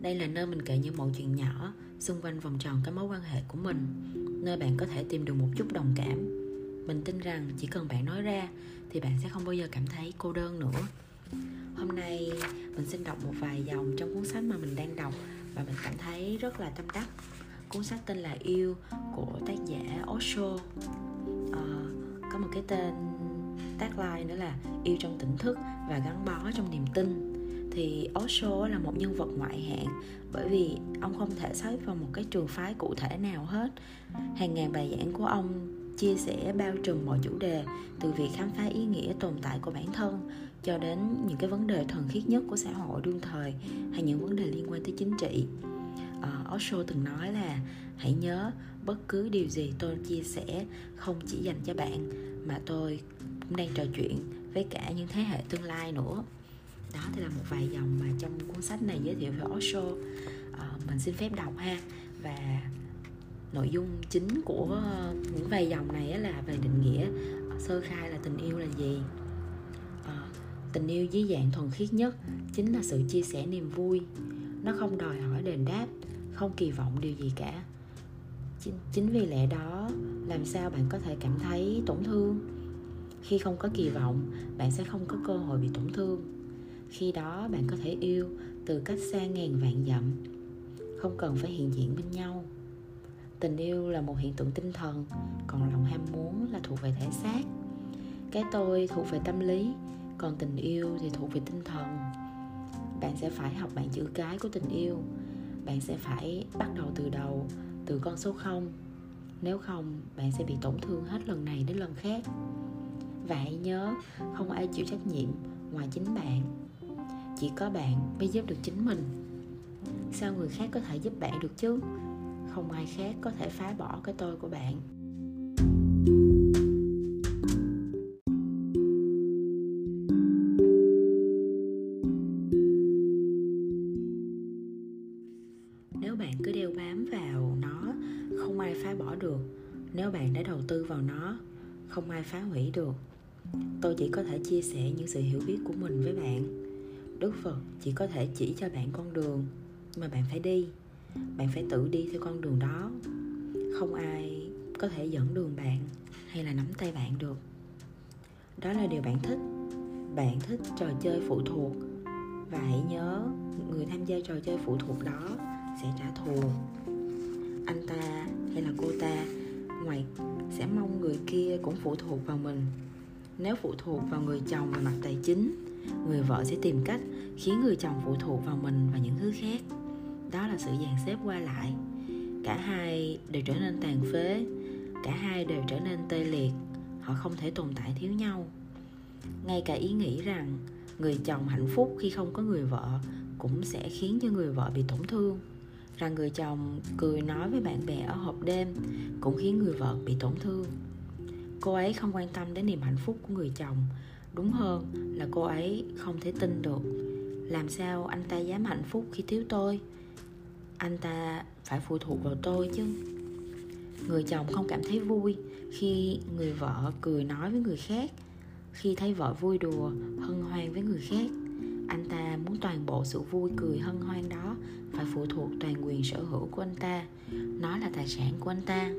đây là nơi mình kể những mọi chuyện nhỏ xung quanh vòng tròn các mối quan hệ của mình nơi bạn có thể tìm được một chút đồng cảm. Mình tin rằng chỉ cần bạn nói ra thì bạn sẽ không bao giờ cảm thấy cô đơn nữa. Hôm nay mình xin đọc một vài dòng trong cuốn sách mà mình đang đọc và mình cảm thấy rất là tâm đắc. Cuốn sách tên là yêu của tác giả Osho. À, có một cái tên tagline nữa là yêu trong tỉnh thức và gắn bó trong niềm tin thì Osho là một nhân vật ngoại hạng bởi vì ông không thể xếp vào một cái trường phái cụ thể nào hết. Hàng ngàn bài giảng của ông chia sẻ bao trùm mọi chủ đề từ việc khám phá ý nghĩa tồn tại của bản thân cho đến những cái vấn đề thần khiết nhất của xã hội đương thời hay những vấn đề liên quan tới chính trị. Uh, Osho từng nói là hãy nhớ bất cứ điều gì tôi chia sẻ không chỉ dành cho bạn mà tôi cũng đang trò chuyện với cả những thế hệ tương lai nữa đó thì là một vài dòng mà trong cuốn sách này giới thiệu về Osho. À, mình xin phép đọc ha. Và nội dung chính của những vài dòng này là về định nghĩa ờ, sơ khai là tình yêu là gì. À, tình yêu dưới dạng thuần khiết nhất chính là sự chia sẻ niềm vui. Nó không đòi hỏi đền đáp không kỳ vọng điều gì cả. Chính, chính vì lẽ đó làm sao bạn có thể cảm thấy tổn thương? Khi không có kỳ vọng bạn sẽ không có cơ hội bị tổn thương khi đó, bạn có thể yêu từ cách xa ngàn vạn dặm, không cần phải hiện diện bên nhau. Tình yêu là một hiện tượng tinh thần, còn lòng ham muốn là thuộc về thể xác. Cái tôi thuộc về tâm lý, còn tình yêu thì thuộc về tinh thần. Bạn sẽ phải học bạn chữ cái của tình yêu. Bạn sẽ phải bắt đầu từ đầu, từ con số 0 nếu không, bạn sẽ bị tổn thương hết lần này đến lần khác. Và hãy nhớ, không ai chịu trách nhiệm ngoài chính bạn chỉ có bạn mới giúp được chính mình. Sao người khác có thể giúp bạn được chứ? Không ai khác có thể phá bỏ cái tôi của bạn. Nếu bạn cứ đeo bám vào nó, không ai phá bỏ được. Nếu bạn đã đầu tư vào nó, không ai phá hủy được. Tôi chỉ có thể chia sẻ những sự hiểu biết của mình với bạn đức phật chỉ có thể chỉ cho bạn con đường mà bạn phải đi. Bạn phải tự đi theo con đường đó. Không ai có thể dẫn đường bạn hay là nắm tay bạn được. Đó là điều bạn thích. Bạn thích trò chơi phụ thuộc. Và hãy nhớ, người tham gia trò chơi phụ thuộc đó sẽ trả thù. Anh ta hay là cô ta ngoài, sẽ mong người kia cũng phụ thuộc vào mình. Nếu phụ thuộc vào người chồng về mặt tài chính người vợ sẽ tìm cách khiến người chồng phụ thuộc vào mình và những thứ khác. Đó là sự dàn xếp qua lại. Cả hai đều trở nên tàn phế. Cả hai đều trở nên tê liệt. Họ không thể tồn tại thiếu nhau. Ngay cả ý nghĩ rằng người chồng hạnh phúc khi không có người vợ cũng sẽ khiến cho người vợ bị tổn thương. Rằng người chồng cười nói với bạn bè ở hộp đêm cũng khiến người vợ bị tổn thương. Cô ấy không quan tâm đến niềm hạnh phúc của người chồng đúng hơn là cô ấy không thể tin được. Làm sao anh ta dám hạnh phúc khi thiếu tôi? Anh ta phải phụ thuộc vào tôi chứ. Người chồng không cảm thấy vui khi người vợ cười nói với người khác. Khi thấy vợ vui đùa, hân hoan với người khác, anh ta muốn toàn bộ sự vui, cười, hân hoan đó phải phụ thuộc toàn quyền sở hữu của anh ta. Nó là tài sản của anh ta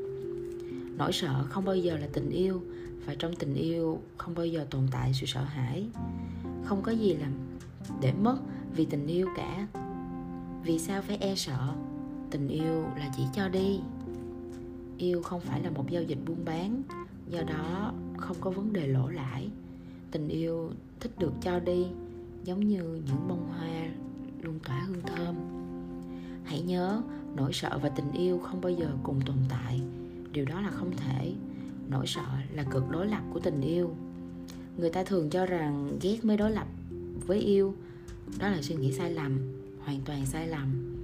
nỗi sợ không bao giờ là tình yêu, và trong tình yêu không bao giờ tồn tại sự sợ hãi. Không có gì làm để mất vì tình yêu cả. Vì sao phải e sợ? Tình yêu là chỉ cho đi. Yêu không phải là một giao dịch buôn bán, do đó không có vấn đề lỗ lãi. Tình yêu thích được cho đi, giống như những bông hoa luôn tỏa hương thơm. Hãy nhớ, nỗi sợ và tình yêu không bao giờ cùng tồn tại điều đó là không thể. Nỗi sợ là cực đối lập của tình yêu. Người ta thường cho rằng ghét mới đối lập với yêu. Đó là suy nghĩ sai lầm, hoàn toàn sai lầm.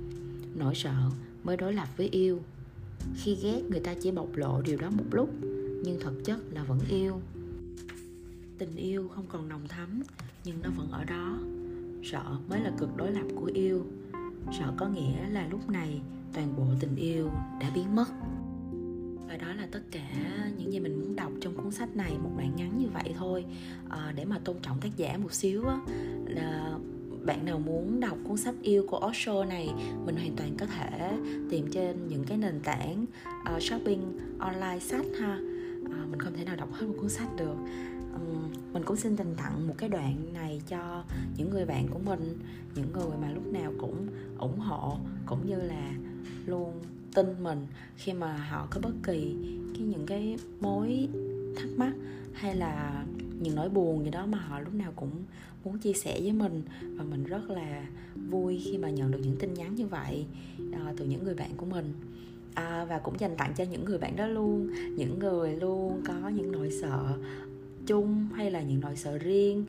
Nỗi sợ mới đối lập với yêu. Khi ghét, người ta chỉ bộc lộ điều đó một lúc, nhưng thực chất là vẫn yêu. Tình yêu không còn nồng thắm, nhưng nó vẫn ở đó. Sợ mới là cực đối lập của yêu. Sợ có nghĩa là lúc này toàn bộ tình yêu đã biến mất và đó là tất cả những gì mình muốn đọc trong cuốn sách này một đoạn ngắn như vậy thôi. À, để mà tôn trọng tác giả một xíu á là bạn nào muốn đọc cuốn sách yêu của Osho này mình hoàn toàn có thể tìm trên những cái nền tảng uh, shopping online sách ha. Uh, mình không thể nào đọc hết một cuốn sách được. Um, mình cũng xin dành tặng một cái đoạn này cho những người bạn của mình những người mà lúc nào cũng ủng hộ cũng như là luôn tin mình khi mà họ có bất kỳ cái những cái mối thắc mắc hay là những nỗi buồn gì đó mà họ lúc nào cũng muốn chia sẻ với mình. Và mình rất là vui khi mà nhận được những tin nhắn như vậy à, từ những người bạn của mình. À, và cũng dành tặng cho những người bạn đó luôn. Những người luôn có những nỗi sợ chung hay là những nỗi sợ riêng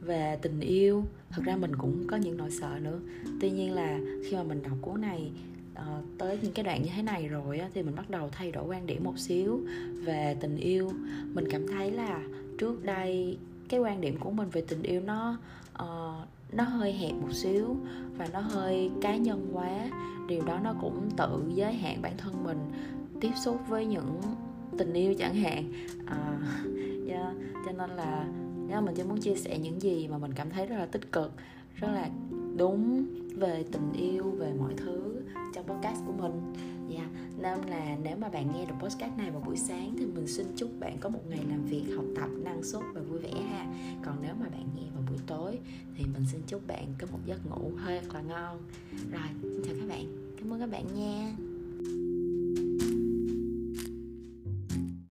về tình yêu. Thật ra mình cũng có những nỗi sợ nữa. Tuy nhiên là khi mà mình đọc cuốn này uh, tới những cái đoạn như thế này rồi á, thì mình bắt đầu thay đổi quan điểm một xíu về tình yêu mình cảm thấy là trước đây cái quan điểm của mình về tình yêu nó uh, nó hơi hẹp một xíu và nó hơi cá nhân quá điều đó nó cũng tự giới hạn bản thân mình tiếp xúc với những tình yêu chẳng hạn uh, yeah. cho nên là yeah, mình chỉ muốn chia sẻ những gì mà mình cảm thấy rất là tích cực rất là đúng về tình yêu, về mọi thứ trong podcast của mình. Dạ yeah. nên là nếu mà bạn nghe được podcast này vào buổi sáng thì mình xin chúc bạn có một ngày làm việc, học tập, năng suất và vui vẻ ha. Còn nếu mà bạn nghe vào buổi tối thì mình xin chúc bạn có một giấc ngủ hơi là ngon. Rồi, xin chào các bạn. Cảm ơn các bạn nha.